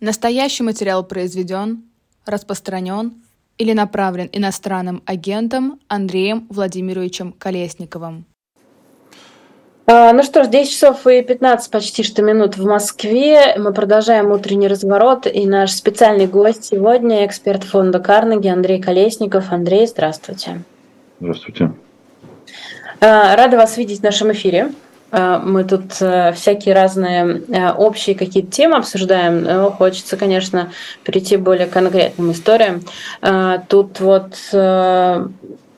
Настоящий материал произведен, распространен или направлен иностранным агентом Андреем Владимировичем Колесниковым. А, ну что ж, 10 часов и 15 почти что минут в Москве. Мы продолжаем утренний разворот. И наш специальный гость сегодня – эксперт фонда Карнеги Андрей Колесников. Андрей, здравствуйте. Здравствуйте. А, рада вас видеть в нашем эфире. А, мы тут э, всякие разные э, общие какие-то темы обсуждаем, но хочется, конечно, перейти к более конкретным историям. Тут вот э,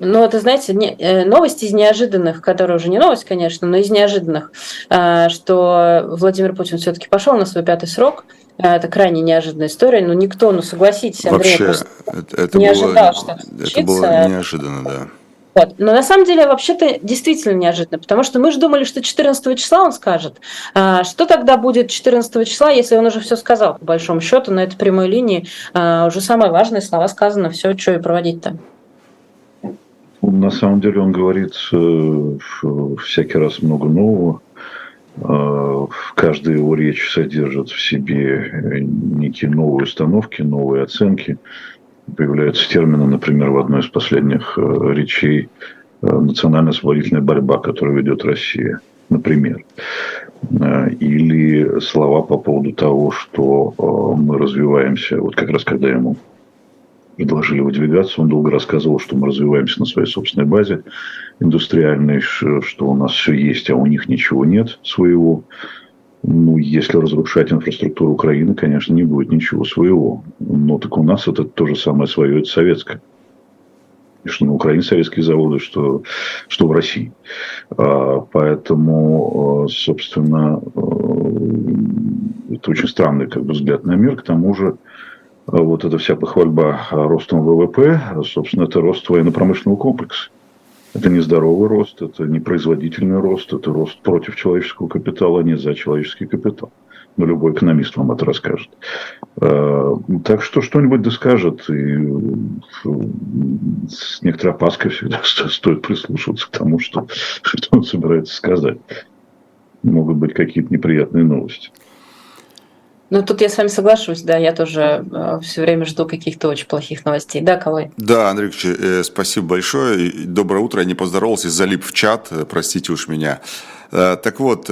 ну, это, знаете, не, э, новость из неожиданных, которая уже не новость, конечно, но из неожиданных, э, что Владимир Путин все-таки пошел на свой пятый срок. Э, это крайне неожиданная история, но никто, ну согласитесь, Андрей, Вообще, это, это не было, ожидал, что это случится. Это было неожиданно, да. Вот. Но на самом деле вообще-то действительно неожиданно, потому что мы же думали, что 14 числа он скажет. А что тогда будет 14 числа, если он уже все сказал, по большому счету, на этой прямой линии уже самые важные слова сказано, все, что и проводить-то? На самом деле он говорит э, всякий раз много нового. Э, каждая его речь содержит в себе некие новые установки, новые оценки. Появляются термины, например, в одной из последних речей национально-освободительная борьба, которую ведет Россия, например. Или слова по поводу того, что мы развиваемся, вот как раз когда ему предложили выдвигаться. Он долго рассказывал, что мы развиваемся на своей собственной базе индустриальной, что у нас все есть, а у них ничего нет своего. Ну, если разрушать инфраструктуру Украины, конечно, не будет ничего своего. Но так у нас это то же самое свое, это советское. Что на Украине советские заводы, что, что в России. А, поэтому, а, собственно, а, это очень странный как бы, взгляд на мир. К тому же, вот эта вся похвальба ростом ВВП, собственно, это рост военно-промышленного комплекса. Это не здоровый рост, это не производительный рост, это рост против человеческого капитала, а не за человеческий капитал. Но любой экономист вам это расскажет. А, так что что-нибудь доскажет, и с некоторой опаской всегда стоит прислушиваться к тому, что, что он собирается сказать. Могут быть какие-то неприятные новости. Ну, тут я с вами соглашусь, да, я тоже э, все время жду каких-то очень плохих новостей. Да, Калай? Да, Андрей Ильич, э, спасибо большое. Доброе утро. Я не поздоровался, залип в чат, э, простите уж меня. Так вот,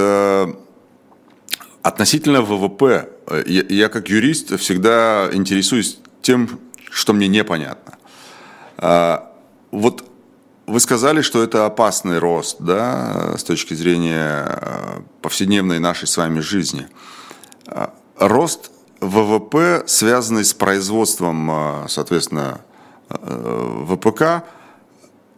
относительно ВВП, я, я как юрист всегда интересуюсь тем, что мне непонятно. Вот вы сказали, что это опасный рост, да, с точки зрения повседневной нашей с вами жизни рост ВВП, связанный с производством, а, соответственно, э, ВПК,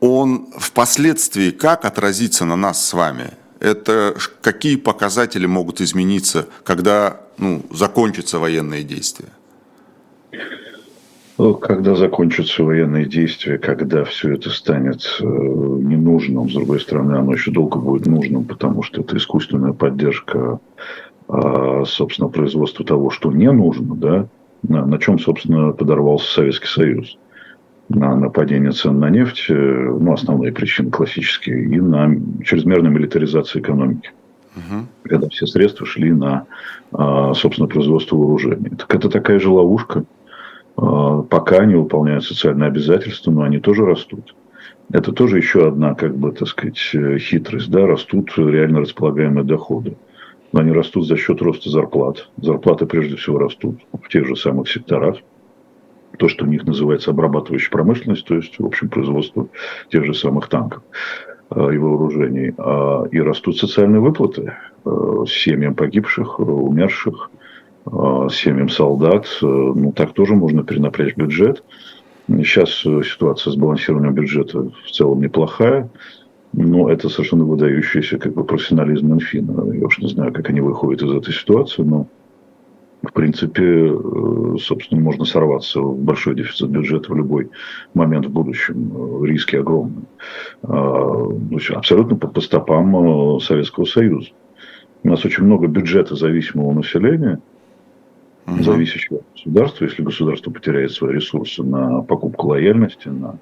он впоследствии как отразится на нас с вами? Это какие показатели могут измениться, когда ну, закончатся военные действия? Ну, когда закончатся военные действия, когда все это станет э, ненужным, с другой стороны, оно еще долго будет нужным, потому что это искусственная поддержка собственно, производству того, что не нужно, да, на, на чем, собственно, подорвался Советский Союз. На нападение цен на нефть, э, ну, основные причины классические, и на чрезмерную милитаризацию экономики. Угу. Когда все средства шли на, а, собственно, производство вооружений. Так это такая же ловушка. А, пока они выполняют социальные обязательства, но они тоже растут. Это тоже еще одна, как бы, так сказать, э, хитрость. Да? Растут реально располагаемые доходы но они растут за счет роста зарплат. Зарплаты прежде всего растут в тех же самых секторах. То, что у них называется обрабатывающая промышленность, то есть, в общем, производство тех же самых танков э, и вооружений. А, и растут социальные выплаты э, семьям погибших, умерших, э, семьям солдат. Ну, так тоже можно перенапрячь бюджет. Сейчас ситуация с балансированием бюджета в целом неплохая. Но это совершенно выдающийся как бы, профессионализм Минфина. Я уж не знаю, как они выходят из этой ситуации, но в принципе, э, собственно, можно сорваться в большой дефицит бюджета в любой момент в будущем. Риски огромные. А, абсолютно по, по стопам э, Советского Союза. У нас очень много бюджета зависимого населения, угу. зависящего от государства. Если государство потеряет свои ресурсы на покупку лояльности, на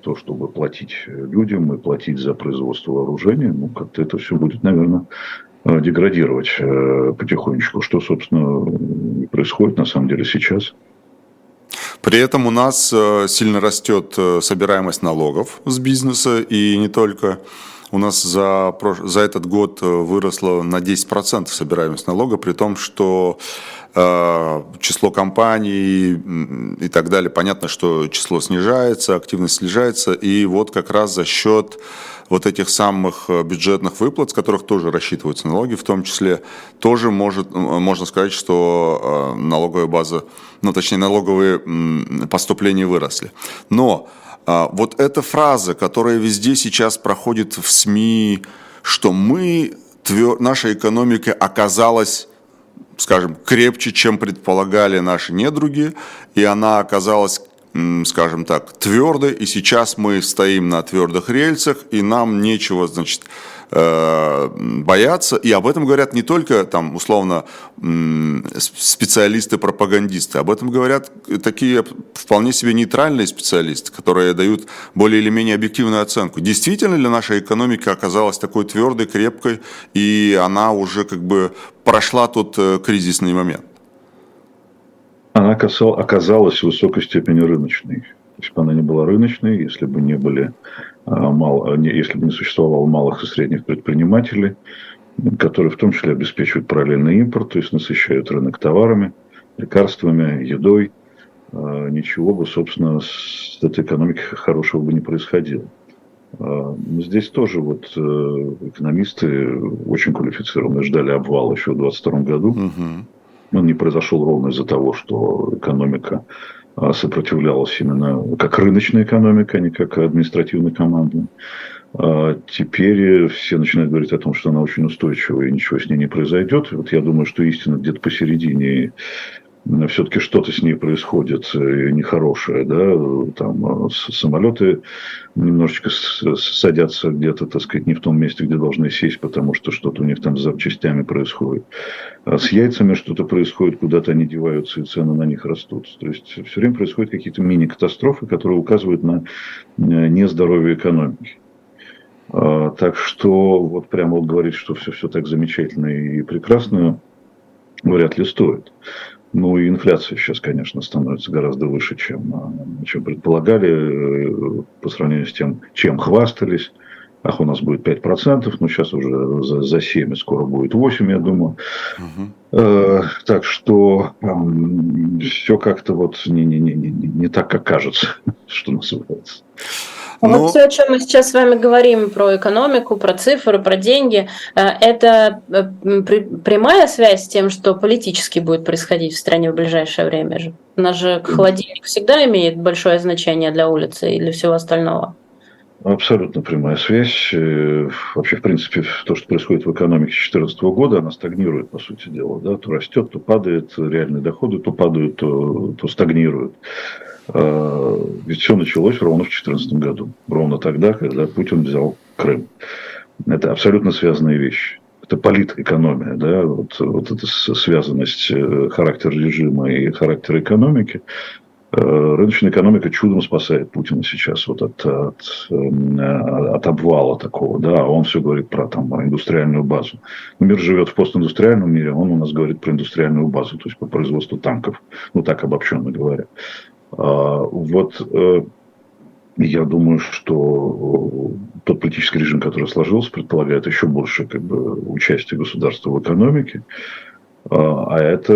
то, чтобы платить людям и платить за производство вооружения, ну, как-то это все будет, наверное, деградировать потихонечку, что, собственно, происходит на самом деле сейчас. При этом у нас сильно растет собираемость налогов с бизнеса и не только у нас за, за этот год э, выросло на 10% собираемость налога, при том, что э, число компаний и так далее, понятно, что число снижается, активность снижается, и вот как раз за счет вот этих самых э, бюджетных выплат, с которых тоже рассчитываются налоги, в том числе, тоже может, можно сказать, что налоговая база, ну, точнее, налоговые поступления выросли. Но вот эта фраза, которая везде сейчас проходит в СМИ, что мы, твер... наша экономика оказалась скажем, крепче, чем предполагали наши недруги, и она оказалась скажем так, твердой, и сейчас мы стоим на твердых рельсах, и нам нечего, значит, Э, боятся, и об этом говорят не только там условно специалисты-пропагандисты, об этом говорят такие вполне себе нейтральные специалисты, которые дают более или менее объективную оценку. Действительно ли наша экономика оказалась такой твердой, крепкой, и она уже как бы прошла тот э, кризисный момент? Она оказалась в высокой степени рыночной. Если бы она не была рыночной, если бы не были а, мало, если бы не существовало малых и средних предпринимателей, которые в том числе обеспечивают параллельный импорт, то есть насыщают рынок товарами, лекарствами, едой, а, ничего бы, собственно, с этой экономикой хорошего бы не происходило. А, здесь тоже вот э, экономисты очень квалифицированные ждали обвал еще в 2022 году. Угу. Он не произошел ровно из-за того, что экономика а, сопротивлялась именно как рыночная экономика, а не как административная команда. А теперь все начинают говорить о том, что она очень устойчивая и ничего с ней не произойдет. Вот я думаю, что истина где-то посередине все-таки что-то с ней происходит э, нехорошее, да, там э, самолеты немножечко садятся где-то, так сказать, не в том месте, где должны сесть, потому что что-то у них там с запчастями происходит. А с яйцами что-то происходит, куда-то они деваются, и цены на них растут. То есть все время происходят какие-то мини-катастрофы, которые указывают на э, нездоровье экономики. А, так что вот прямо вот говорить, что все, все так замечательно и прекрасно, вряд ли стоит. Ну и инфляция сейчас, конечно, становится гораздо выше, чем, а, чем предполагали, э, по сравнению с тем, чем хвастались. Ах, у нас будет 5%, но сейчас уже за, за 7, скоро будет 8, я думаю. Угу. Э, так что э, все как-то вот не, не, не, не, не так, как кажется, что называется. Но... Вот все, о чем мы сейчас с вами говорим, про экономику, про цифры, про деньги, э, это э, прямая связь с тем, что политически будет происходить в стране в ближайшее время же. У нас же холодильник всегда имеет большое значение для улицы и для всего остального. Абсолютно прямая связь. Э, вообще, в принципе, то, что происходит в экономике 2014 года, она стагнирует, по сути дела. Да? То растет, то падает, реальные доходы то падают, то, то стагнируют. А, ведь все началось ровно в 2014 году. Ровно тогда, когда Путин взял Крым. Это абсолютно связанные вещи. Это политэкономия, да, вот, вот эта связанность э, характера режима и характера экономики. Э, рыночная экономика чудом спасает Путина сейчас вот от, от, э, от обвала такого, да, он все говорит про там индустриальную базу. Мир живет в постиндустриальном мире, он у нас говорит про индустриальную базу, то есть по производству танков, ну так обобщенно говоря. А, вот э, я думаю, что тот политический режим, который сложился, предполагает еще больше как бы, участия государства в экономике. А, а это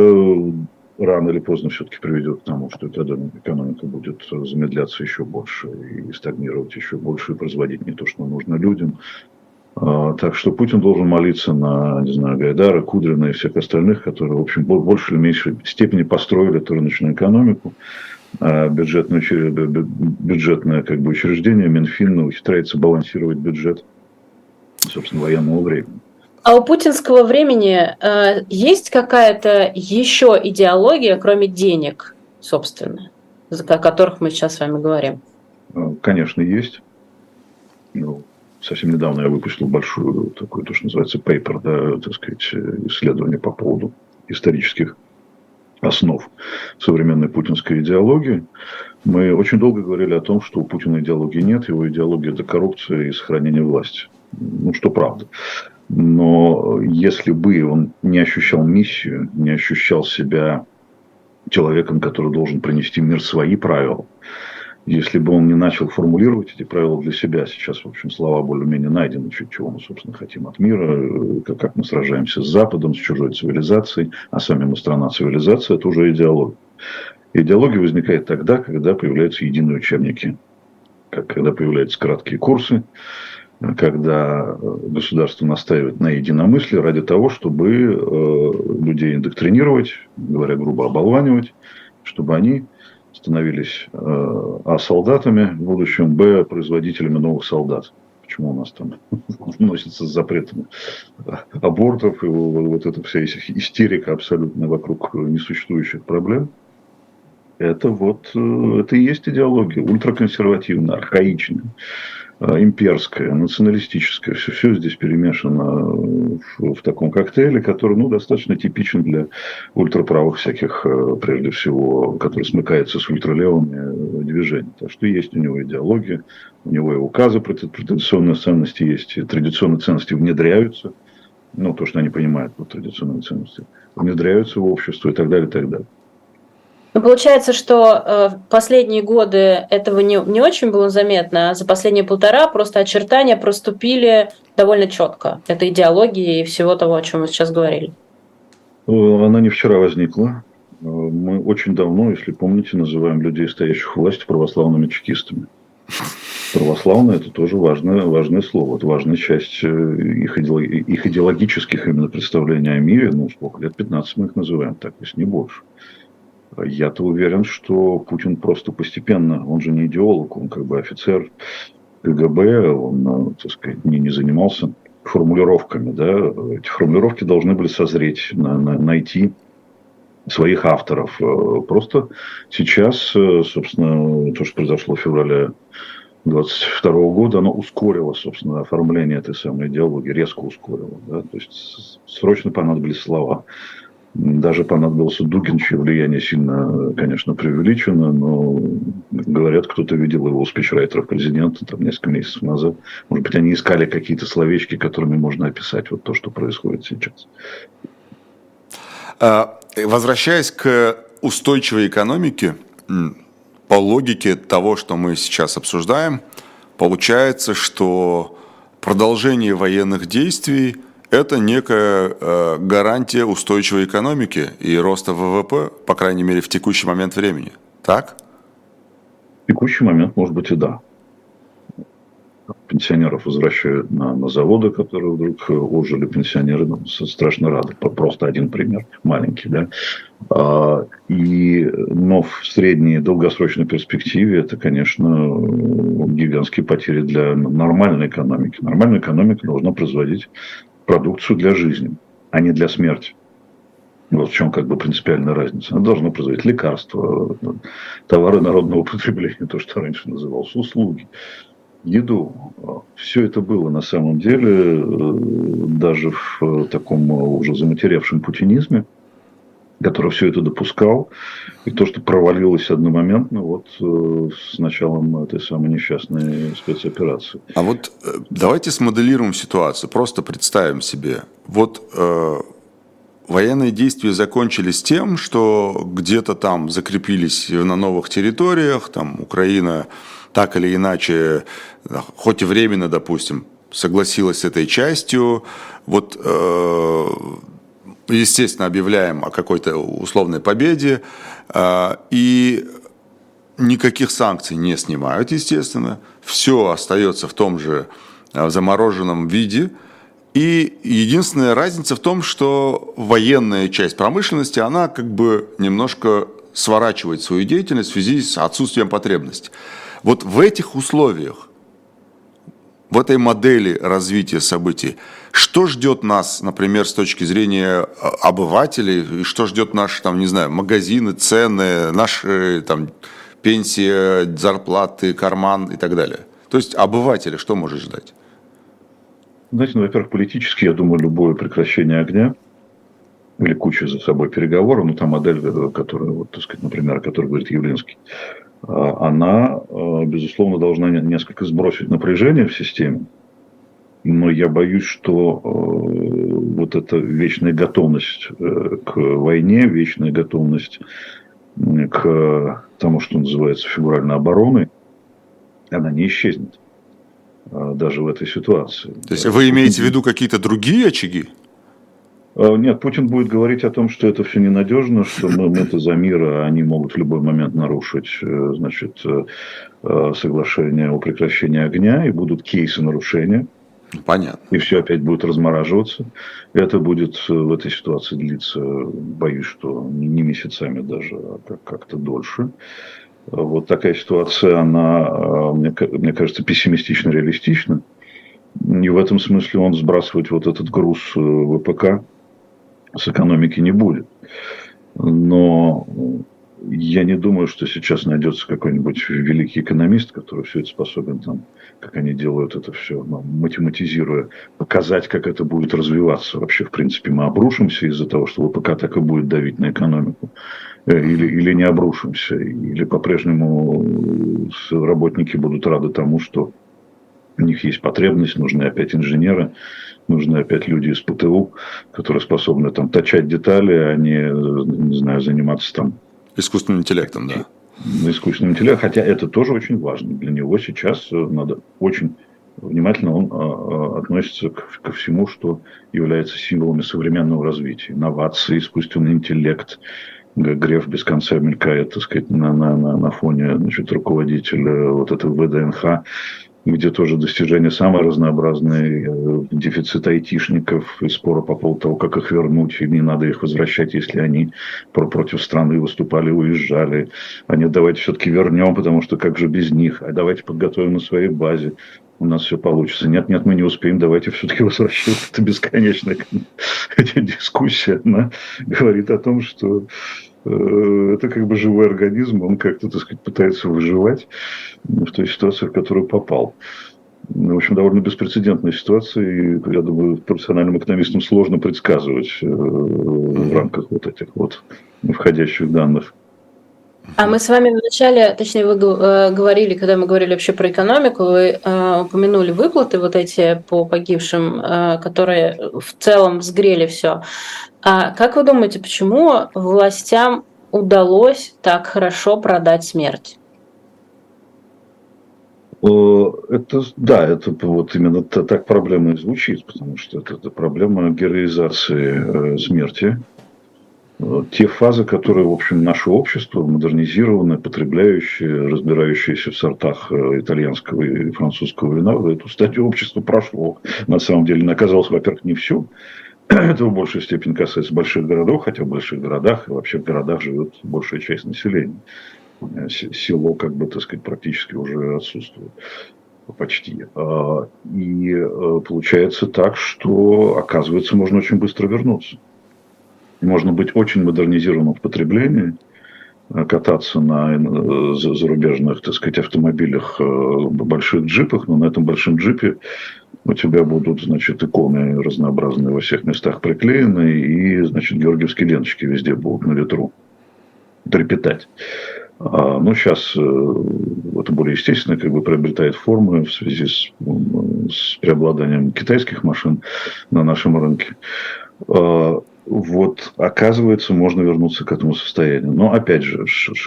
рано или поздно все-таки приведет к тому, что экономика будет замедляться еще больше и стагнировать еще больше и производить не то, что нужно людям. А, так что Путин должен молиться на, не знаю, Гайдара, Кудрина и всех остальных, которые, в общем, больше или меньшей степени построили рыночную экономику. А бюджетное, бюджетное как бы, учреждение, Минфин ухитряется балансировать бюджет, собственно, военного времени. А у путинского времени э, есть какая-то еще идеология, кроме денег, собственно, о которых мы сейчас с вами говорим? А, конечно, есть. Ну, совсем недавно я выпустил большую такую, то, что называется, paper, да, так сказать, исследование по поводу исторических основ современной путинской идеологии. Мы очень долго говорили о том, что у Путина идеологии нет, его идеология – это коррупция и сохранение власти. Ну, что правда. Но если бы он не ощущал миссию, не ощущал себя человеком, который должен принести мир свои правила, если бы он не начал формулировать эти правила для себя, сейчас, в общем, слова более-менее найдены, чуть чего мы, собственно, хотим от мира, как, как мы сражаемся с Западом, с чужой цивилизацией, а сами мы страна цивилизации, это уже идеология. Идеология возникает тогда, когда появляются единые учебники, когда появляются краткие курсы, когда государство настаивает на единомыслии ради того, чтобы э, людей индоктринировать, говоря грубо, оболванивать, чтобы они становились э, а солдатами в будущем, б производителями новых солдат. Почему у нас там носится с запретами абортов и вот эта вся истерика абсолютно вокруг несуществующих проблем. Это вот, э, это и есть идеология, ультраконсервативная, архаичная. Э, имперское, националистическое, все, все здесь перемешано в, в таком коктейле, который ну, достаточно типичен для ультраправых всяких, э, прежде всего, который смыкается с ультралевыми э, движениями. Так что есть у него идеология, у него и указы про традиционные ценности есть, и традиционные ценности внедряются, ну, то, что они понимают под традиционными ценностями, внедряются в общество и так далее, и так далее. Ну, получается, что э, последние годы этого не, не очень было заметно, а за последние полтора просто очертания проступили довольно четко. Это идеологии и всего того, о чем мы сейчас говорили. Э, она не вчера возникла. Э, мы очень давно, если помните, называем людей, стоящих у власти, православными чекистами. Православные – это тоже важное, важное слово. Это важная часть их, их идеологических именно представлений о мире. Ну, сколько лет? 15 мы их называем так, если не больше. Я-то уверен, что Путин просто постепенно, он же не идеолог, он как бы офицер КГБ, он, э, так сказать, не, не занимался формулировками, да, эти формулировки должны были созреть, на, на, найти своих авторов. Э, просто сейчас, э, собственно, то, что произошло в феврале 22 года, оно ускорило, собственно, оформление этой самой идеологии, резко ускорило. Да? То есть срочно понадобились слова. Даже понадобился Дугин, чье влияние сильно, конечно, преувеличено, но говорят, кто-то видел его у спичрайтеров президента там несколько месяцев назад. Может быть, они искали какие-то словечки, которыми можно описать вот то, что происходит сейчас. А, возвращаясь к устойчивой экономике, по логике того, что мы сейчас обсуждаем, получается, что продолжение военных действий – это некая э, гарантия устойчивой экономики и роста ВВП, по крайней мере, в текущий момент времени. Так? В текущий момент, может быть, и да. Пенсионеров возвращают на, на заводы, которые вдруг ожили пенсионеры, ну, страшно рады. Просто один пример, маленький, да. А, и, но в средней долгосрочной перспективе это, конечно, гигантские потери для нормальной экономики. Нормальная экономика должна производить продукцию для жизни, а не для смерти. Вот в чем как бы принципиальная разница. Она должна производить лекарства, товары народного потребления, то, что раньше называлось, услуги, еду. Все это было на самом деле э, даже в таком уже заматеревшем путинизме который все это допускал, и то, что провалилось одномоментно вот э, с началом этой самой несчастной спецоперации. А вот э, давайте смоделируем ситуацию, просто представим себе. Вот э, военные действия закончились тем, что где-то там закрепились на новых территориях, там Украина так или иначе, хоть и временно, допустим, согласилась с этой частью. Вот э, естественно, объявляем о какой-то условной победе, а, и никаких санкций не снимают, естественно, все остается в том же а, замороженном виде, и единственная разница в том, что военная часть промышленности, она как бы немножко сворачивает свою деятельность в связи с отсутствием потребностей. Вот в этих условиях в этой модели развития событий, что ждет нас, например, с точки зрения а, обывателей, и что ждет наши, там, не знаю, магазины, цены, наши там, пенсии, зарплаты, карман и так далее? То есть обывателя что может ждать? Знаете, ну, во-первых, политически, я думаю, любое прекращение огня или куча за собой переговоров, ну, та модель, э, которая, вот, так сказать, например, о которой говорит Явлинский, а, она, безусловно, должна несколько сбросить напряжение в системе. Но я боюсь, что э, вот эта вечная готовность э, к войне, вечная готовность к тому, что называется фигуральной обороной, она не исчезнет даже в этой ситуации. То есть вы имеете в виду какие-то другие очаги? Нет, Путин будет говорить о том, что это все ненадежно, что мы, мы-то за мир, а они могут в любой момент нарушить значит, соглашение о прекращении огня, и будут кейсы нарушения. Понятно. И все опять будет размораживаться. Это будет э, в этой ситуации длиться, боюсь, что не месяцами даже, а как-то дольше. Вот такая ситуация, она, э, мне, мне кажется, пессимистично реалистична. И в этом смысле он сбрасывать вот этот груз э, ВПК с экономики не будет. Но я не думаю, что сейчас найдется какой-нибудь великий экономист, который все это способен, там, как они делают это все, ну, математизируя, показать, как это будет развиваться. Вообще, в принципе, мы обрушимся из-за того, что ВПК так и будет давить на экономику. Э, или, или не обрушимся. Или по-прежнему работники будут рады тому, что у них есть потребность, нужны опять инженеры, нужны опять люди из ПТУ, которые способны там точать детали, а не, не знаю, заниматься там Искусственным интеллектом, да. На искусственном интеллекте, хотя это тоже очень важно. Для него сейчас э, надо очень внимательно он а, а, относится к, ко всему, что является символами современного развития. Инновации, искусственный интеллект. Греф без конца мелькает, так сказать, на, на, на, на фоне значит, руководителя вот этого ВДНХ где тоже достижения самые разнообразные, э, дефицит айтишников и споры по поводу того, как их вернуть, и не надо их возвращать, если они против страны выступали, уезжали. А нет, давайте все-таки вернем, потому что как же без них? А давайте подготовим на своей базе у нас все получится. Нет, нет, мы не успеем, давайте все-таки возвращаться. Это бесконечная дискуссия. Она говорит о том, что это как бы живой организм, он как-то, так сказать, пытается выживать в той ситуации, в которую попал. В общем, довольно беспрецедентная ситуация, и, я думаю, профессиональным экономистам сложно предсказывать э, в рамках вот этих вот входящих данных. А мы с вами вначале, точнее, вы э, говорили, когда мы говорили вообще про экономику, вы упомянули выплаты вот эти по погибшим, которые в целом взгрели все. А как вы думаете, почему властям удалось так хорошо продать смерть? Это, да, это вот именно так проблема и звучит, потому что это, это проблема героизации э, смерти. Те фазы, которые, в общем, наше общество, модернизированное, потребляющее, разбирающееся в сортах э, итальянского и французского вина, эту стадию общества прошло. На самом деле, оказалось, во-первых, не все. Это в большей степени касается больших городов, хотя в больших городах и вообще в городах живет большая часть населения. Э, село, как бы, так сказать, практически уже отсутствует. Почти. А, и э, получается так, что, оказывается, можно очень быстро вернуться. Можно быть очень модернизированным в потреблении, э, кататься на зарубежных, так сказать, автомобилях, больших джипах, но на этом большом джипе у тебя будут, значит, иконы разнообразные во всех местах приклеены, и, значит, георгиевские ленточки везде будут на ветру трепетать. А, ну, сейчас э, это более естественно, как бы приобретает формы в связи с, с преобладанием китайских машин на нашем рынке. А, вот, оказывается, можно вернуться к этому состоянию. Но, опять же,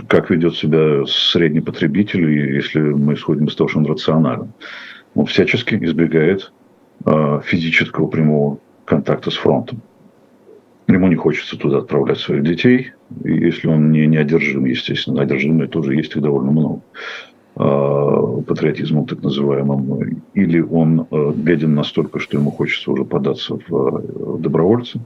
как ведет себя средний потребитель, если мы исходим из того, что он рационален он всячески избегает э, физического прямого контакта с фронтом. Ему не хочется туда отправлять своих детей, если он не, не естественно. Одержимые тоже есть их довольно много. Э, патриотизмом так называемым. Или он э, беден настолько, что ему хочется уже податься в добровольцы.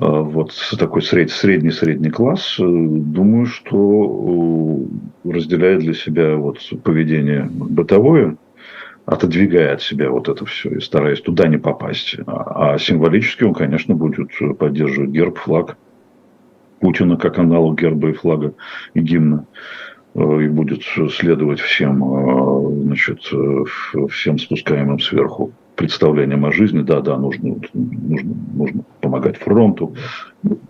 Вот такой средний-средний класс, думаю, что разделяет для себя вот поведение бытовое, отодвигая от себя вот это все и стараясь туда не попасть. А, а символически он, конечно, будет поддерживать герб, флаг Путина как аналог герба и флага и гимна э, и будет следовать всем, э, значит, э, всем спускаемым сверху представлениям о жизни. Да, да, нужно, нужно, нужно помогать фронту,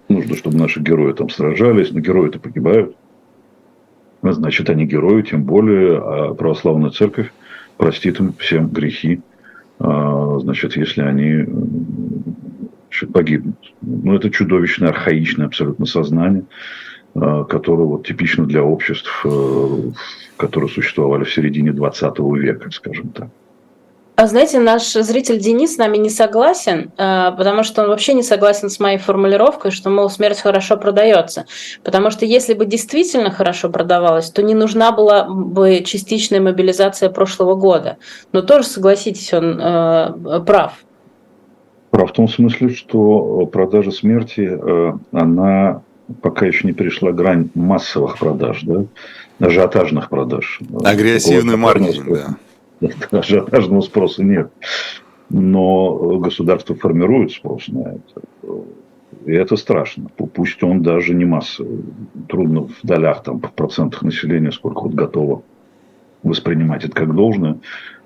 нужно, чтобы наши герои там сражались, но герои-то погибают. Значит, они герои, тем более, а православная церковь простит им всем грехи значит, если они погибнут. Ну, это чудовищное, архаичное абсолютно сознание, которое вот типично для обществ, которые существовали в середине 20 века, скажем так. А знаете, наш зритель Денис с нами не согласен, э, потому что он вообще не согласен с моей формулировкой, что, мол, смерть хорошо продается. Потому что если бы действительно хорошо продавалась, то не нужна была бы частичная мобилизация прошлого года. Но тоже, согласитесь, он э, прав. Прав в том смысле, что продажа смерти, э, она пока еще не перешла грань массовых продаж, да, ажиотажных продаж. Агрессивный маркетинг, да ажиотажного спроса нет. Но государство формирует спрос на это. И это страшно. Пусть он даже не массовый. Трудно в долях, там, в процентах населения, сколько вот готово воспринимать это как должное.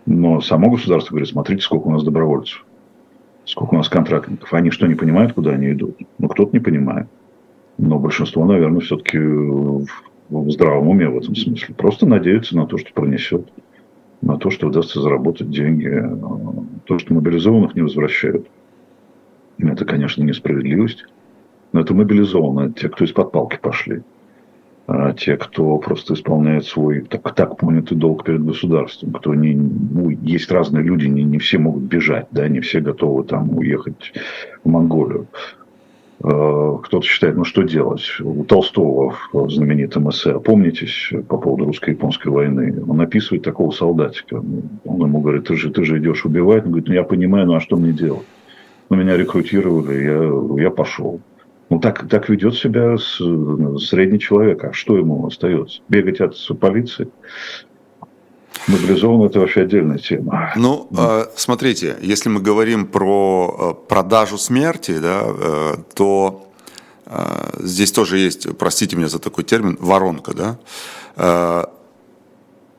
Но само государство говорит, смотрите, сколько у нас добровольцев, сколько у нас контрактников. Они что, не понимают, куда они идут? Ну, кто-то не понимает. Но большинство, наверное, все-таки в здравом уме в этом смысле. Просто надеются на то, что пронесет на то, что удастся заработать деньги. То, что мобилизованных не возвращают, это, конечно, несправедливость. Но это мобилизованные, те, кто из-под палки пошли. А те, кто просто исполняет свой так, так понятый долг перед государством, кто не, ну, есть разные люди, не, не все могут бежать, да, не все готовы там уехать в Монголию. Э, кто-то считает, ну что делать? У Толстого в знаменитом эссе, помнитесь, по поводу русско-японской войны, он описывает такого солдатика. Он ему говорит, ты же, ты же идешь убивать. Он говорит, ну я понимаю, ну а что мне делать? Ну меня рекрутировали, я, я пошел. Ну так, так ведет себя средний человек. А что ему остается? Бегать от полиции? Мобилизован – это вообще отдельная тема. Ну, э, смотрите, если мы говорим про э, продажу смерти, да, э, то здесь тоже есть, простите меня за такой термин, воронка. Да?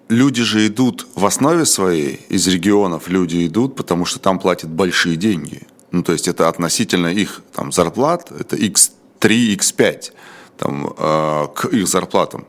Люди же идут в основе своей, из регионов люди идут, потому что там платят большие деньги. Ну, то есть это относительно их там, зарплат, это x3, x5 там, к их зарплатам.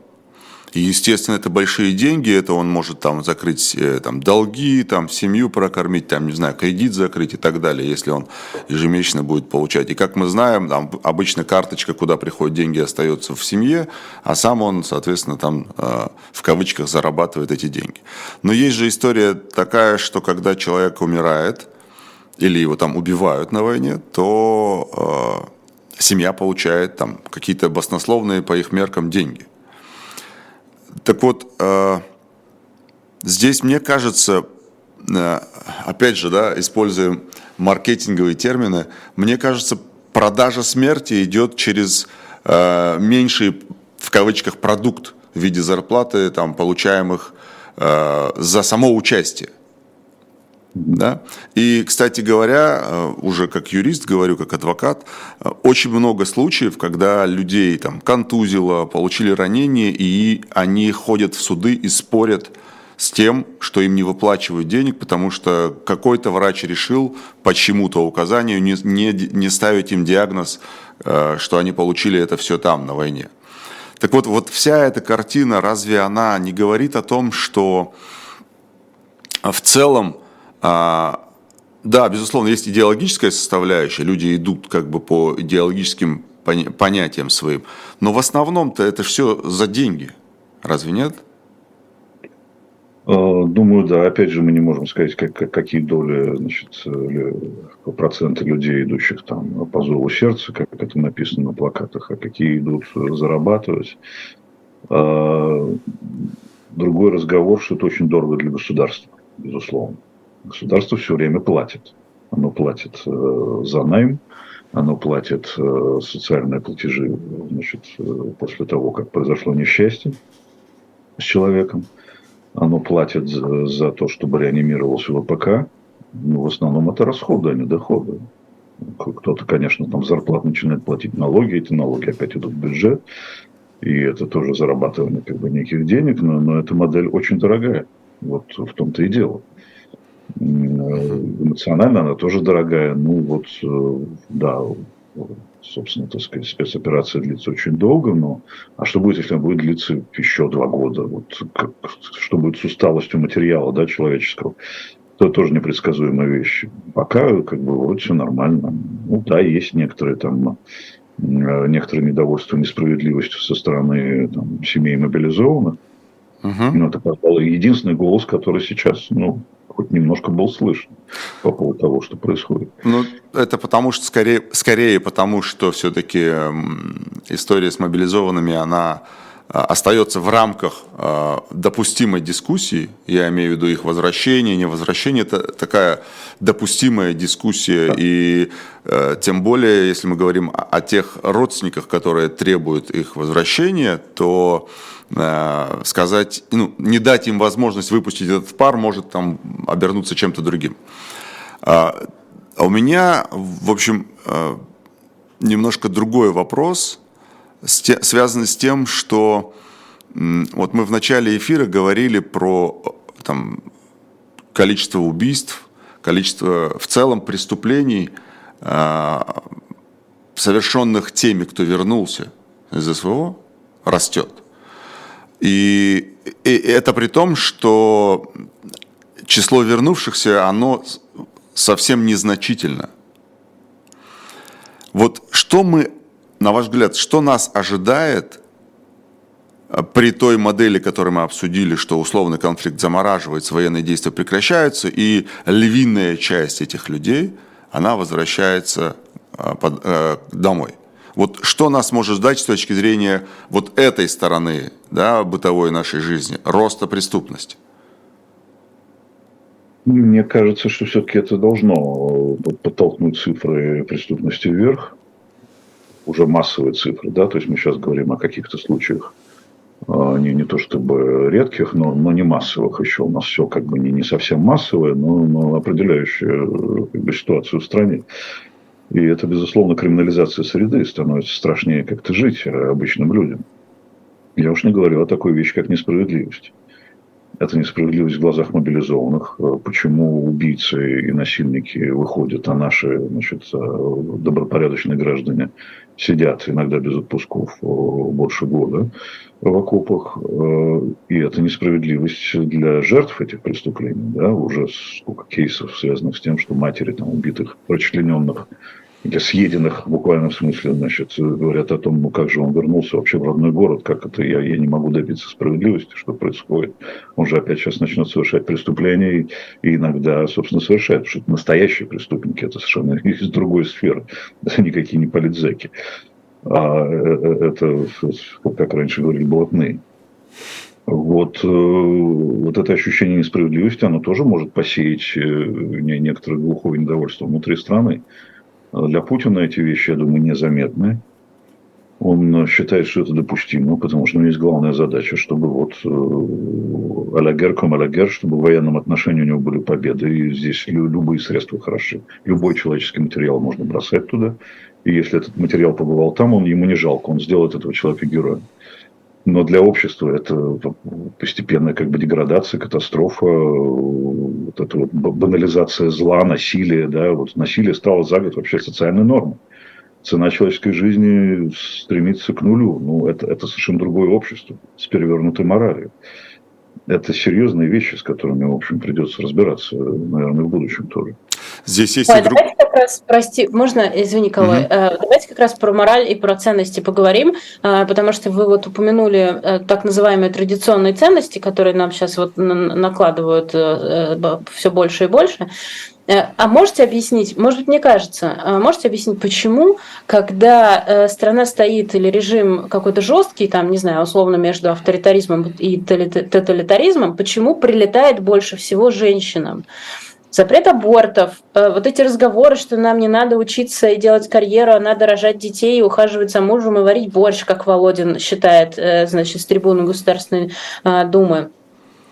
И, естественно, это большие деньги, это он может там закрыть э, там, долги, там, семью прокормить, там, не знаю, кредит закрыть и так далее, если он ежемесячно будет получать. И как мы знаем, там, обычно карточка, куда приходят деньги, остается в семье, а сам он, соответственно, там э, в кавычках зарабатывает эти деньги. Но есть же история такая, что когда человек умирает, или его там убивают на войне, то э, семья получает там какие-то баснословные по их меркам деньги – так вот, э, здесь, мне кажется, э, опять же, да, используем маркетинговые термины, мне кажется, продажа смерти идет через э, меньший, в кавычках, продукт в виде зарплаты, там, получаемых за само участие. Да? И, кстати говоря, э, уже как юрист говорю, как адвокат, э, очень много случаев, когда людей там контузило, получили ранения, и они ходят в суды и спорят с тем, что им не выплачивают денег, потому что какой-то врач решил по чему-то указанию не, не, не ставить им диагноз, э, что они получили это все там, на войне. Так вот, вот вся эта картина, разве она не говорит о том, что в целом да, безусловно, есть идеологическая составляющая, люди идут как бы по идеологическим понятиям своим, но в основном-то это все за деньги, разве нет? А, думаю, да. Опять же, мы не можем сказать, как, какие доли, значит, проценты людей, идущих там по зову сердца, как это написано на плакатах, а какие идут зарабатывать. А, другой разговор, что это очень дорого для государства, безусловно. Государство все время платит. Оно платит э, за найм, оно платит э, социальные платежи значит, э, после того, как произошло несчастье с человеком. Оно платит за, за то, чтобы реанимировался ВПК. Ну, в основном это расходы, а не доходы. Кто-то, конечно, там зарплат начинает платить налоги, эти налоги опять идут в бюджет. И это тоже зарабатывание как бы неких денег, но, но эта модель очень дорогая. Вот в том-то и дело. Эмоционально она тоже дорогая. Ну вот, э, да, собственно, так сказать, спецоперация длится очень долго, но а что будет, если она будет длиться еще два года? Вот как, что будет с усталостью материала, да, человеческого? Это тоже непредсказуемая вещь. Пока как бы вот все нормально. Ну да, есть некоторые там некоторое недовольство несправедливостью со стороны там, семей мобилизованных. Угу. Но это, пожалуй, единственный голос, который сейчас, ну, хоть немножко был слышен по поводу того, что происходит. Ну, это потому что, скорее, скорее потому, что все-таки история с мобилизованными, она остается в рамках а, допустимой дискуссии, я имею в виду их возвращение, невозвращение, это такая допустимая дискуссия, и э, тем более, если мы говорим о тех родственниках, которые требуют их возвращения, то э, сказать, ну, не дать им возможность выпустить этот пар может там обернуться чем-то другим. А, а у меня, в общем, э, немножко другой вопрос – связаны с тем, что вот мы в начале эфира говорили про там, количество убийств, количество в целом преступлений, а, совершенных теми, кто вернулся из СВО, растет. И, и это при том, что число вернувшихся, оно совсем незначительно. Вот что мы на ваш взгляд, что нас ожидает э, при той модели, которую мы обсудили, что условный конфликт замораживается, военные действия прекращаются, и львиная часть этих людей, она возвращается э, э, домой. Вот что нас может ждать с точки зрения вот этой стороны да, бытовой нашей жизни, роста преступности? Мне кажется, что все-таки это должно подтолкнуть цифры преступности вверх уже массовые цифры, да, то есть мы сейчас говорим о каких-то случаях а, не, не то чтобы редких, но, но не массовых еще. У нас все как бы не, не совсем массовое, но, но определяющее как бы, ситуацию в стране. И это, безусловно, криминализация среды становится страшнее как-то жить обычным людям. Я уж не говорю о такой вещи, как несправедливость. Это несправедливость в глазах мобилизованных. Почему убийцы и насильники выходят, а наши значит, добропорядочные граждане сидят иногда без отпусков больше года в окопах. И это несправедливость для жертв этих преступлений. Да? Уже сколько кейсов, связанных с тем, что матери там, убитых, прочлененных съеденных в буквальном смысле, значит, говорят о том, ну как же он вернулся вообще в родной город, как это я, я не могу добиться справедливости, что происходит. Он же опять сейчас начнет совершать преступления и, иногда, собственно, совершает, потому что это настоящие преступники, это совершенно из другой сферы, это никакие не политзеки. А э, э, это, как раньше говорили, блатные. Вот, э, вот это ощущение несправедливости, оно тоже может посеять некоторое глухое недовольство внутри страны. Для Путина эти вещи, я думаю, незаметны. Он считает, что это допустимо, потому что у него есть главная задача, чтобы вот э, алягер, чтобы в военном отношении у него были победы. И здесь любые средства хороши. Любой человеческий материал можно бросать туда. И если этот материал побывал там, он ему не жалко, он сделает этого человека героем но для общества это постепенная как бы деградация, катастрофа, вот эта вот банализация зла, насилия, да, вот насилие стало за год вообще социальной нормой. Цена человеческой жизни стремится к нулю. Ну, это, это совершенно другое общество с перевернутой моралью. Это серьезные вещи, с которыми, в общем, придется разбираться, наверное, в будущем тоже. Здесь есть Ой, и друг... Давайте как раз, прости, можно, извини, Николай, угу. давайте как раз про мораль и про ценности поговорим, э, потому что вы вот упомянули э, так называемые традиционные ценности, которые нам сейчас вот накладывают все больше и больше. А можете объяснить, может быть, мне кажется, можете объяснить, почему, когда страна стоит или режим какой-то жесткий, там, не знаю, условно между авторитаризмом и тоталитаризмом, почему прилетает больше всего женщинам? запрет абортов, э, вот эти разговоры, что нам не надо учиться и делать карьеру, а надо рожать детей, ухаживать за мужем и варить борщ, как Володин считает, э, значит, с трибуны Государственной э, Думы.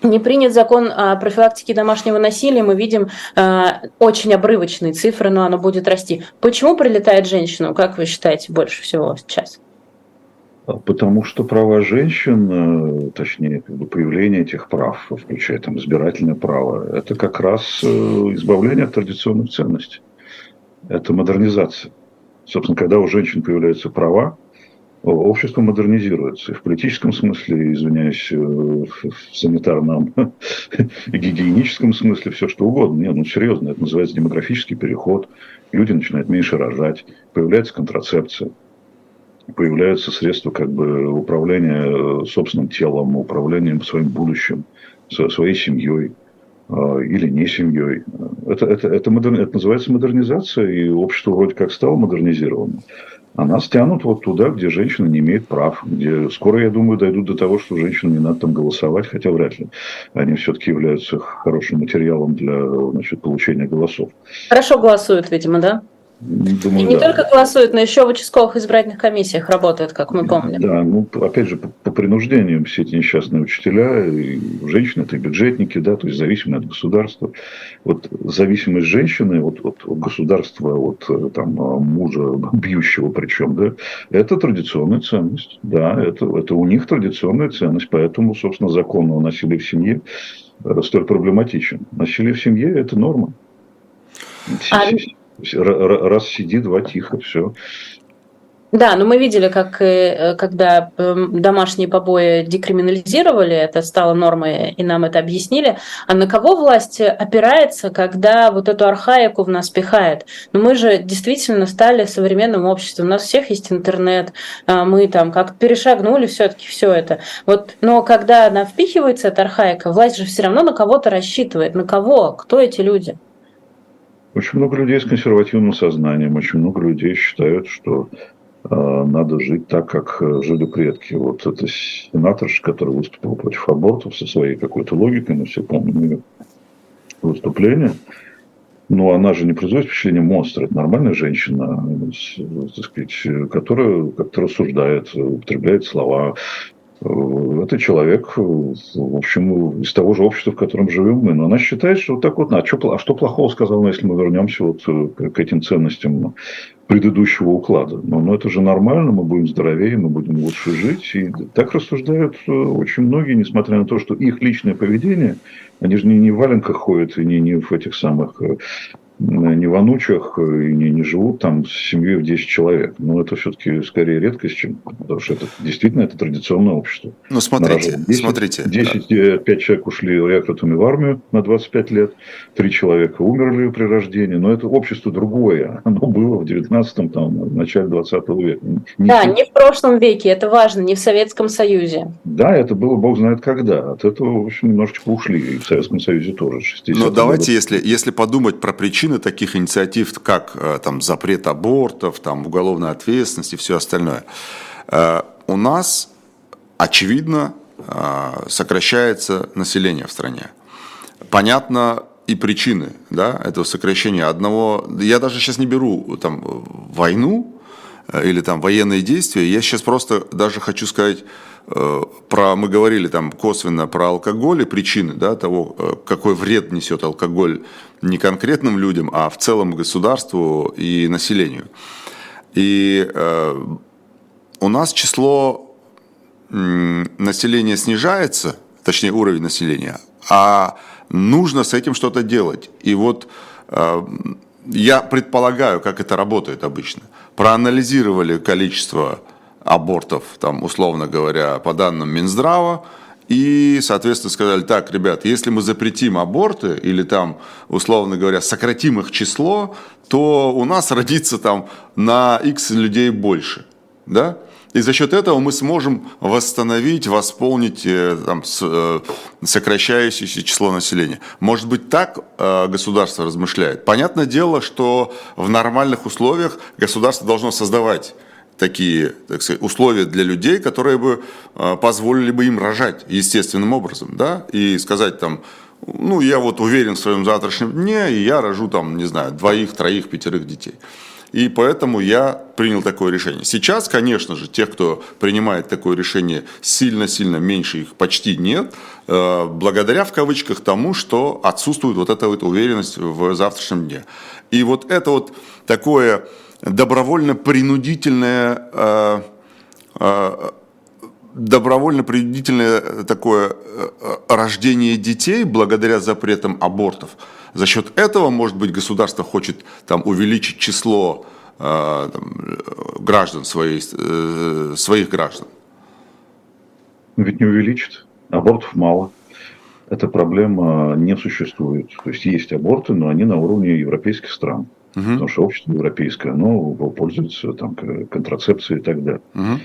Не принят закон о профилактике домашнего насилия, мы видим э, очень обрывочные цифры, но оно будет расти. Почему прилетает женщину, как вы считаете, больше всего сейчас? Потому что права женщин, э, точнее, как бы появление этих прав, включая там избирательное право, это как раз э, избавление от традиционных ценностей. Это модернизация. Собственно, когда у женщин появляются права, общество модернизируется. И в политическом смысле, извиняюсь, э, в санитарном, гигиеническом смысле, все что угодно. Нет, ну серьезно, это называется демографический переход. Люди начинают меньше рожать, появляется контрацепция появляются средства как бы управления э, собственным телом, управлением своим будущим, своей семьей э, или не семьей. Это, это, это, модерни... это называется модернизация, и общество вроде как стало модернизированным а нас тянут вот туда, где женщина не имеет прав, где скоро, я думаю, дойдут до того, что женщинам не надо там голосовать, хотя вряд ли. Они все-таки являются хорошим материалом для значит, получения голосов. Хорошо голосуют, видимо, да? Думаю, и не да. только голосуют, но еще в участковых избирательных комиссиях работают, как мы помним. Да, ну, опять же, по, по принуждению все эти несчастные учителя, и женщины, это и бюджетники, да, то есть зависимые от государства. Вот зависимость женщины от, от, от государства, от там, мужа, бьющего причем, да, это традиционная ценность. Да, это, это у них традиционная ценность, поэтому, собственно, закон о насилии в семье э, столь проблематичен. Насилие в семье – это норма. А... Раз сиди, два тихо, все. Да, но мы видели, как э, когда эм, домашние побои декриминализировали, это стало нормой, и нам это объяснили. А на кого власть опирается, когда вот эту архаику в нас пихает? Но ну, мы же действительно стали современным обществом, у нас всех есть интернет, а мы там как перешагнули все-таки все это. Вот, но когда она впихивается, эта архаика, власть же все равно на кого-то рассчитывает. На кого? Кто эти люди? Очень много людей с консервативным сознанием, очень много людей считают, что э, надо жить так, как э, жили предки. Вот эта сенаторша, которая выступила против абортов со своей какой-то логикой, мы все помним ее выступление. Но она же не производит впечатление монстра. Это нормальная женщина, так сказать, которая как-то рассуждает, употребляет слова, Э, это человек, э, в общем, из того же общества, в котором живем мы. Но она считает, что вот так вот, а что, а что плохого сказал она, если мы вернемся вот э, к этим ценностям предыдущего уклада? Но, но это же нормально, мы будем здоровее, мы будем лучше жить. И так рассуждают очень многие, несмотря на то, что их личное поведение, они же не, не в валенках ходят и не, не в этих самых не в Анучах и не, не живут там с семьей в 10 человек. Но это все-таки скорее редкость, чем... Потому что это действительно это традиционное общество. Ну, смотрите, 10, смотрите. 10, да. 5 человек ушли рекрутами в армию на 25 лет, 3 человека умерли при рождении, но это общество другое. Оно было в 19-м, там, в начале 20 века. Не да, не в прошлом веке, это важно, не в Советском Союзе. Да, это было бог знает когда. От этого, в общем, немножечко ушли. И в Советском Союзе тоже. Но давайте, если, если подумать про причины причины таких инициатив, как э, там, запрет абортов, там, уголовная ответственность и все остальное. Э, у нас, очевидно, э, сокращается население в стране. Понятно и причины да, этого сокращения. Одного, я даже сейчас не беру там, войну или там, военные действия, я сейчас просто даже хочу сказать про, мы говорили там косвенно про алкоголь и причины да, того, э, какой вред несет алкоголь не конкретным людям, а в целом государству и населению. И э, у нас число населения снижается, точнее уровень населения, а нужно с этим что-то делать. И вот э, я предполагаю, как это работает обычно. Проанализировали количество абортов, там, условно говоря, по данным Минздрава, и, соответственно, сказали, так, ребят, если мы запретим аборты или там, условно говоря, сократим их число, то у нас родится там на X людей больше. Да? И за счет этого мы сможем восстановить, восполнить э, там, э, сокращающееся число населения. Может быть, так э, государство размышляет. Понятное дело, что в нормальных условиях государство должно создавать такие так сказать, условия для людей, которые бы а, позволили бы им рожать естественным образом, да, и сказать там, ну, я вот уверен в своем завтрашнем дне, и я рожу там, не знаю, двоих, троих, пятерых детей. И поэтому я принял такое решение. Сейчас, конечно же, тех, кто принимает такое решение, сильно-сильно меньше, их почти нет, э, благодаря, в кавычках, тому, что отсутствует вот эта вот уверенность в завтрашнем дне. И вот это вот такое добровольно-принудительное э, э, добровольно-принудительное такое э, рождение детей благодаря запретам абортов. За счет этого, может быть, государство хочет там, увеличить число там, граждан, своей, своих граждан? Ведь не увеличит. Абортов мало. Эта проблема не существует. То есть есть аборты, но они на уровне европейских стран. Угу. Потому что общество европейское, оно пользуется там, контрацепцией и так далее. Угу.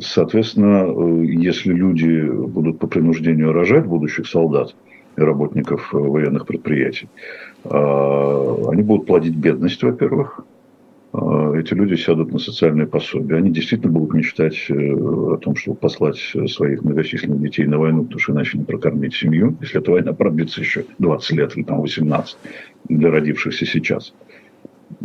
Соответственно, если люди будут по принуждению рожать будущих солдат и работников военных предприятий, а, они будут плодить бедность, во-первых, эти люди сядут на социальные пособия. Они действительно будут мечтать э, о том, чтобы послать своих многочисленных детей на войну, потому что иначе не прокормить семью, если эта война продлится еще 20 лет или там 18 для родившихся сейчас.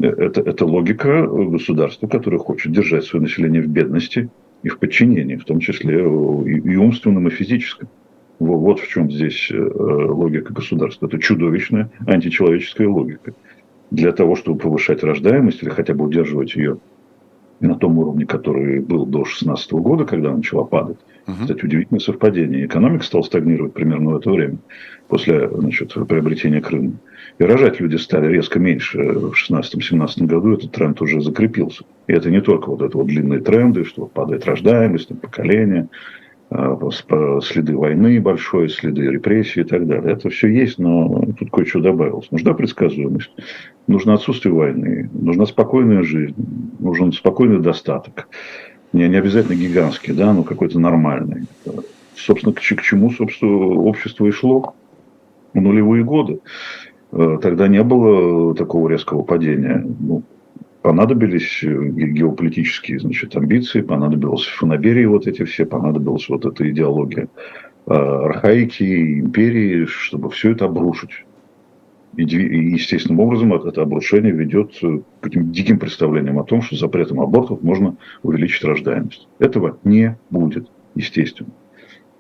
Это, это логика государства, которое хочет держать свое население в бедности и в подчинении, в том числе и, и умственном, и физическом. Вот в чем здесь э, логика государства. Это чудовищная античеловеческая логика для того, чтобы повышать рождаемость или хотя бы удерживать ее на том уровне, который был до 2016 года, когда она начала падать. Uh-huh. Кстати, удивительное совпадение. Экономика стала стагнировать примерно в это время, после значит, приобретения Крыма. И рожать люди стали резко меньше. В 2016-2017 году этот тренд уже закрепился. И это не только вот это вот длинные тренды, что падает рождаемость, поколение, следы войны большой, следы репрессий и так далее. Это все есть, но тут кое-что добавилось. Нужна предсказуемость, нужно отсутствие войны, нужна спокойная жизнь, нужен спокойный достаток. Не, не обязательно гигантский, да, но какой-то нормальный. Собственно, к, к чему, собственно, общество и шло в нулевые годы. Э, тогда не было такого резкого падения. Ну, понадобились э, геополитические значит, амбиции, понадобилось фанаберии вот эти все, понадобилась вот эта идеология э, архаики, империи, чтобы все это обрушить. И, естественным образом это обрушение ведет к таким диким представлениям о том, что запретом абортов можно увеличить рождаемость. Этого не будет, естественно.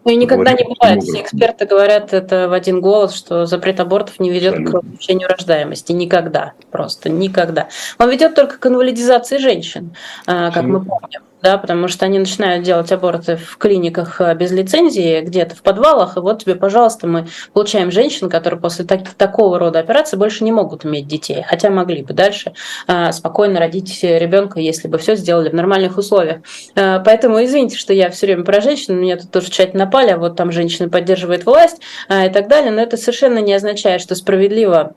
Ну и никогда не бывает. Все эксперты говорят это в один голос, что запрет абортов не ведет Абсолютно. к увеличению рождаемости. Никогда. Просто никогда. Он ведет только к инвалидизации женщин, Абсолютно. как мы помним да, потому что они начинают делать аборты в клиниках э, без лицензии, где-то в подвалах, и вот тебе, пожалуйста, мы получаем женщин, которые после так, такого рода операции больше не могут иметь детей, хотя могли бы дальше э, спокойно родить ребенка, если бы все сделали в нормальных условиях. Э, поэтому извините, что я все время про женщин, меня тут тоже чать напали, а вот там женщины поддерживает власть э, и так далее, но это совершенно не означает, что справедливо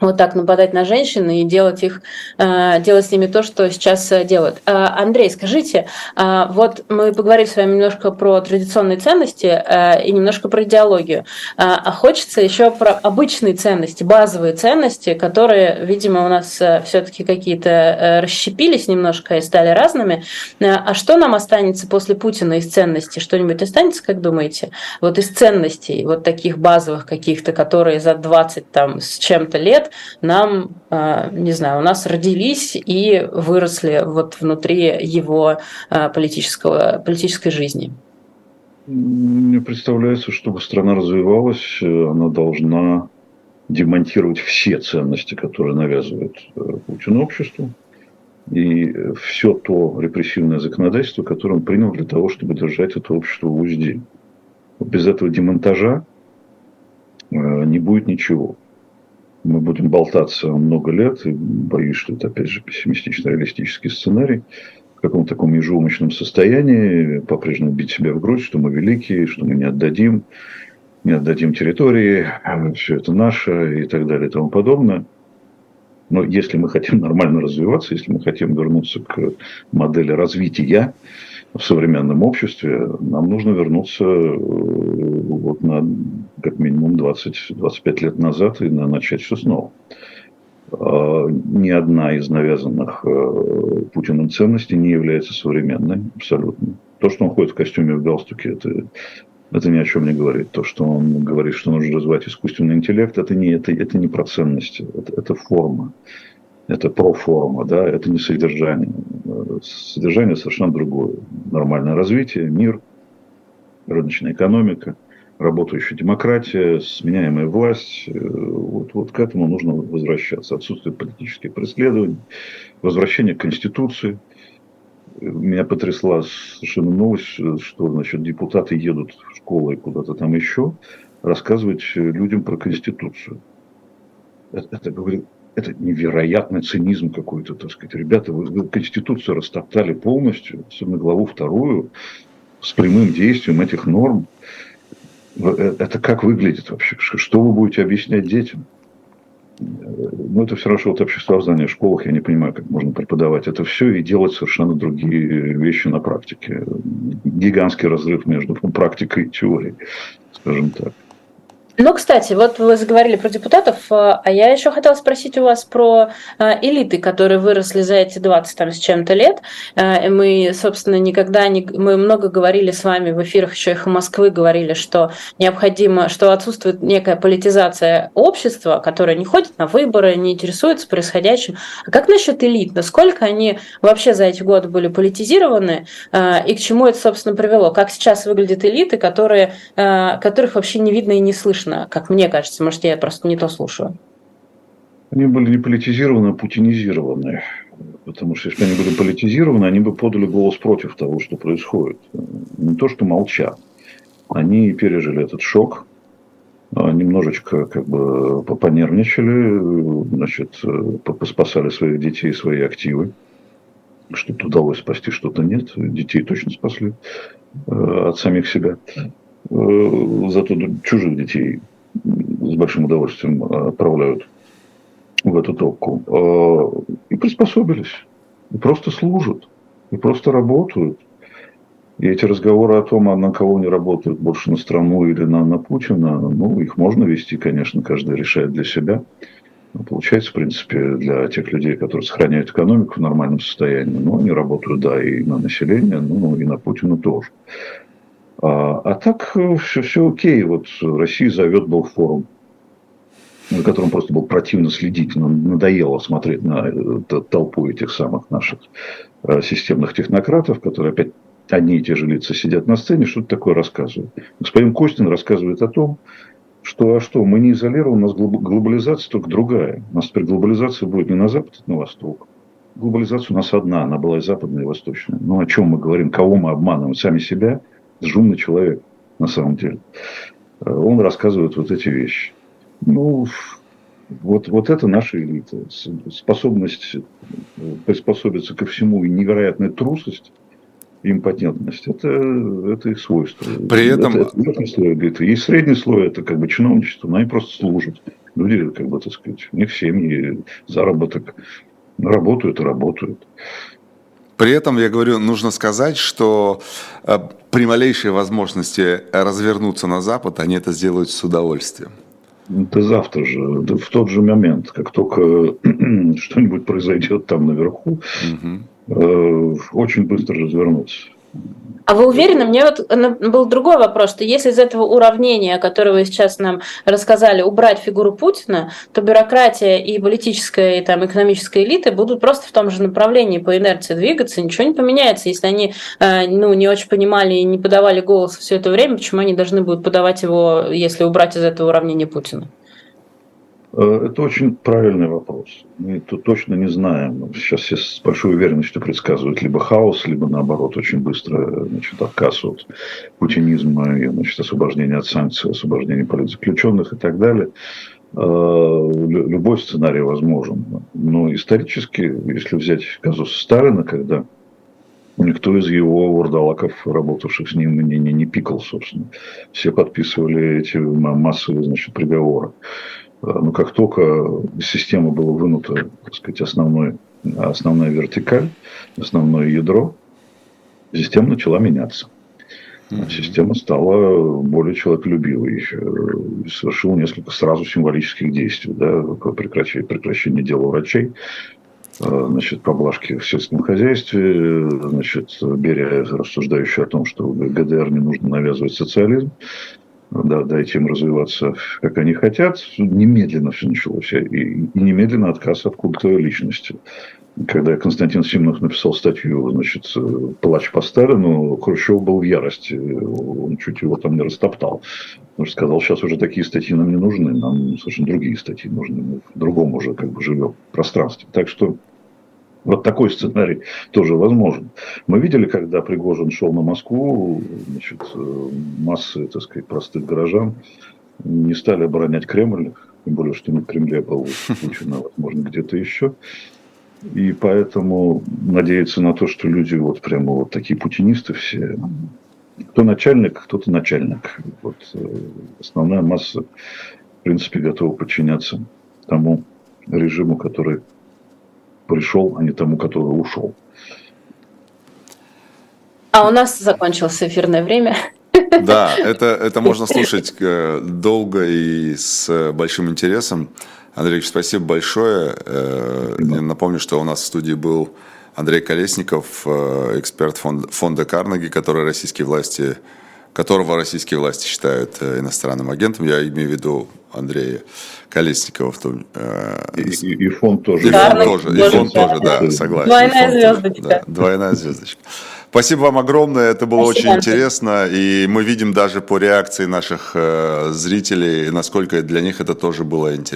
вот так нападать на женщин и делать их, э, делать с ними то, что сейчас э, делают. Э, Андрей, скажите, вот мы поговорили с вами немножко про традиционные ценности и немножко про идеологию, а хочется еще про обычные ценности, базовые ценности, которые, видимо, у нас все-таки какие-то расщепились немножко и стали разными. А что нам останется после Путина из ценностей? Что-нибудь останется, как думаете? Вот из ценностей, вот таких базовых каких-то, которые за 20 там с чем-то лет нам, а, не знаю, у нас родились и выросли вот внутри его а, политического, политической жизни. Мне представляется, чтобы страна развивалась, она должна демонтировать все ценности, которые навязывает э, Путин обществу, и все то репрессивное законодательство, которое он принял для того, чтобы держать это общество в узде. Без этого демонтажа э, не будет ничего мы будем болтаться много лет, и боюсь, что это, опять же, пессимистично-реалистический сценарий, в каком-то таком ежеумочном состоянии, по-прежнему бить себя в грудь, что мы великие, что мы не отдадим, не отдадим территории, все это наше и так далее и тому подобное. Но если мы хотим нормально развиваться, если мы хотим вернуться к модели развития, в современном обществе, нам нужно вернуться э, вот на как минимум 20-25 лет назад и начать все снова. А, ни одна из навязанных э, Путиным ценностей не является современной абсолютно. То, что он ходит в костюме в галстуке, это, это ни о чем не говорит. То, что он говорит, что нужно развивать искусственный интеллект, это не, это, это не про ценности, это, это форма это проформа, да, это не содержание. Содержание совершенно другое. Нормальное развитие, мир, рыночная экономика, работающая демократия, сменяемая власть. Вот, вот к этому нужно возвращаться. Отсутствие политических преследований, возвращение к Конституции. Меня потрясла совершенно новость, что значит, депутаты едут в школы и куда-то там еще рассказывать людям про Конституцию. Это, это говорит, это невероятный цинизм какой-то, так сказать. Ребята, вы, Конституцию растоптали полностью, особенно главу вторую, с прямым действием этих норм. Э, это как выглядит вообще? Что вы будете объяснять детям? Ну, это все равно, что вот обществознание в школах, я не понимаю, как можно преподавать это все и делать совершенно другие вещи на практике. Гигантский разрыв между практикой и теорией, скажем так. Ну, кстати, вот вы заговорили про депутатов, э, а я еще хотела спросить у вас про э, элиты, которые выросли за эти 20 там, с чем-то лет. Э, мы, собственно, никогда не... Мы много говорили с вами в эфирах еще их Москвы, говорили, что необходимо, что отсутствует некая политизация общества, которое не ходит на выборы, не интересуется происходящим. А как насчет элит? Насколько они вообще за эти годы были политизированы и к чему это, собственно, привело? Как сейчас выглядят элиты, которые, которых вообще не видно и не слышно? Слышно, как мне кажется. Может, я просто не то слушаю. Они были не политизированы, а путинизированы. Потому что если бы они были политизированы, они бы подали голос против того, что происходит. Не то, что молчат. Они пережили этот шок, а немножечко как бы понервничали, значит, поспасали своих детей, свои активы. Что-то удалось спасти, что-то нет. Детей точно спасли э, от самих себя. Э, зато чужих детей с большим удовольствием отправляют в эту топку. Э, и приспособились, и просто служат, и просто работают. И эти разговоры о том, а на кого они работают, больше на страну или на, на Путина, ну, их можно вести, конечно, каждый решает для себя. Но получается, в принципе, для тех людей, которые сохраняют экономику в нормальном состоянии, ну, они работают, да, и на население, ну, и на Путина тоже. А, а так все, э, все окей. Вот Россия зовет был форум, на котором просто было противно следить. Нам надоело смотреть на э, толпу этих самых наших э, системных технократов, которые опять одни и те же лица сидят на сцене, что-то такое рассказывают. Господин Костин рассказывает о том, что, а что, мы не изолированы, у нас глобализация только другая. У нас теперь глобализация будет не на запад, а на восток. Глобализация у нас одна, она была и западная, и восточная. Ну, о чем мы говорим, кого мы обманываем? Сами себя – жумный человек, на самом деле. Э, он рассказывает вот эти вещи. Ну, вот, вот это наша элита. Способность э, приспособиться ко всему и невероятная трусость, импотентность, это, это их свойство. При этом... Это, это слой элиты. Есть средний слой, это как бы чиновничество, но они просто служат. Люди, как бы, так сказать, у них семьи, заработок, работают и работают. При этом, я говорю, нужно сказать, что э, при малейшей возможности развернуться на Запад, они это сделают с удовольствием. Это завтра же, в тот же момент, как только что-нибудь произойдет там наверху, угу. очень быстро развернуться. А вы уверены? Мне вот был другой вопрос, что если из этого уравнения, которое вы сейчас нам рассказали, убрать фигуру Путина, то бюрократия и политическая, и там экономическая элита будут просто в том же направлении по инерции двигаться, ничего не поменяется. Если они э, ну, не очень понимали и не подавали голос все это время, почему они должны будут подавать его, если убрать из этого уравнения Путина? Э, это очень правильный вопрос. Мы тут точно не знаем. Сейчас все с большой уверенностью предсказывают либо хаос, либо наоборот очень быстро значит, отказ от путинизма, и, значит, освобождение от санкций, освобождение политзаключенных и так далее. Э, любой сценарий возможен. Но исторически, если взять казус Сталина, когда никто из его вурдалаков, работавших с ним, не, не, не пикал, собственно. Все подписывали эти массовые значит, приговоры. Но ну, как только система была вынута, так сказать, основной, основная вертикаль, основное ядро, система начала меняться. Система стала более человеколюбивой, совершила несколько сразу символических действий, да, прекращение, прекращение дела врачей, э, значит, поблажки в сельском хозяйстве, значит, Берия, рассуждающий о том, что ГДР не нужно навязывать социализм, да, дайте им развиваться, как они хотят, немедленно все началось. И, и немедленно отказ от культовой личности. Когда Константин Симонов написал статью, значит, «Плач по Сталину», Хрущев был в ярости. Он чуть его там не растоптал. Потому что сказал, сейчас уже такие статьи нам не нужны, нам совершенно другие статьи нужны. Мы в другом уже как бы живем пространстве. Так что вот такой сценарий тоже возможен. Мы видели, когда Пригожин шел на Москву, значит, массы, так сказать, простых горожан не стали оборонять Кремль, тем более, что на Кремле был Путин, а возможно где-то еще. И поэтому надеяться на то, что люди вот прямо вот такие путинисты все, кто начальник, кто-то начальник. Вот э, основная масса, в принципе, готова подчиняться тому режиму, который пришел, а не тому, который ушел. А у нас закончилось эфирное время. Да, это, это можно слушать э, долго и с большим интересом. Андрей, спасибо большое. Э, я напомню, что у нас в студии был Андрей Колесников, э, эксперт фонда, фонда Карнеги, который российские власти, которого российские власти считают иностранным агентом. Я имею в виду Андрея Колесникова. В том, и, и, и фонд тоже. И фонд тоже, и фонд тоже, да, согласен. Двойная звездочка. Да, двойная звездочка. Спасибо вам огромное, это было Спасибо. очень интересно, и мы видим даже по реакции наших э, зрителей, насколько для них это тоже было интересно.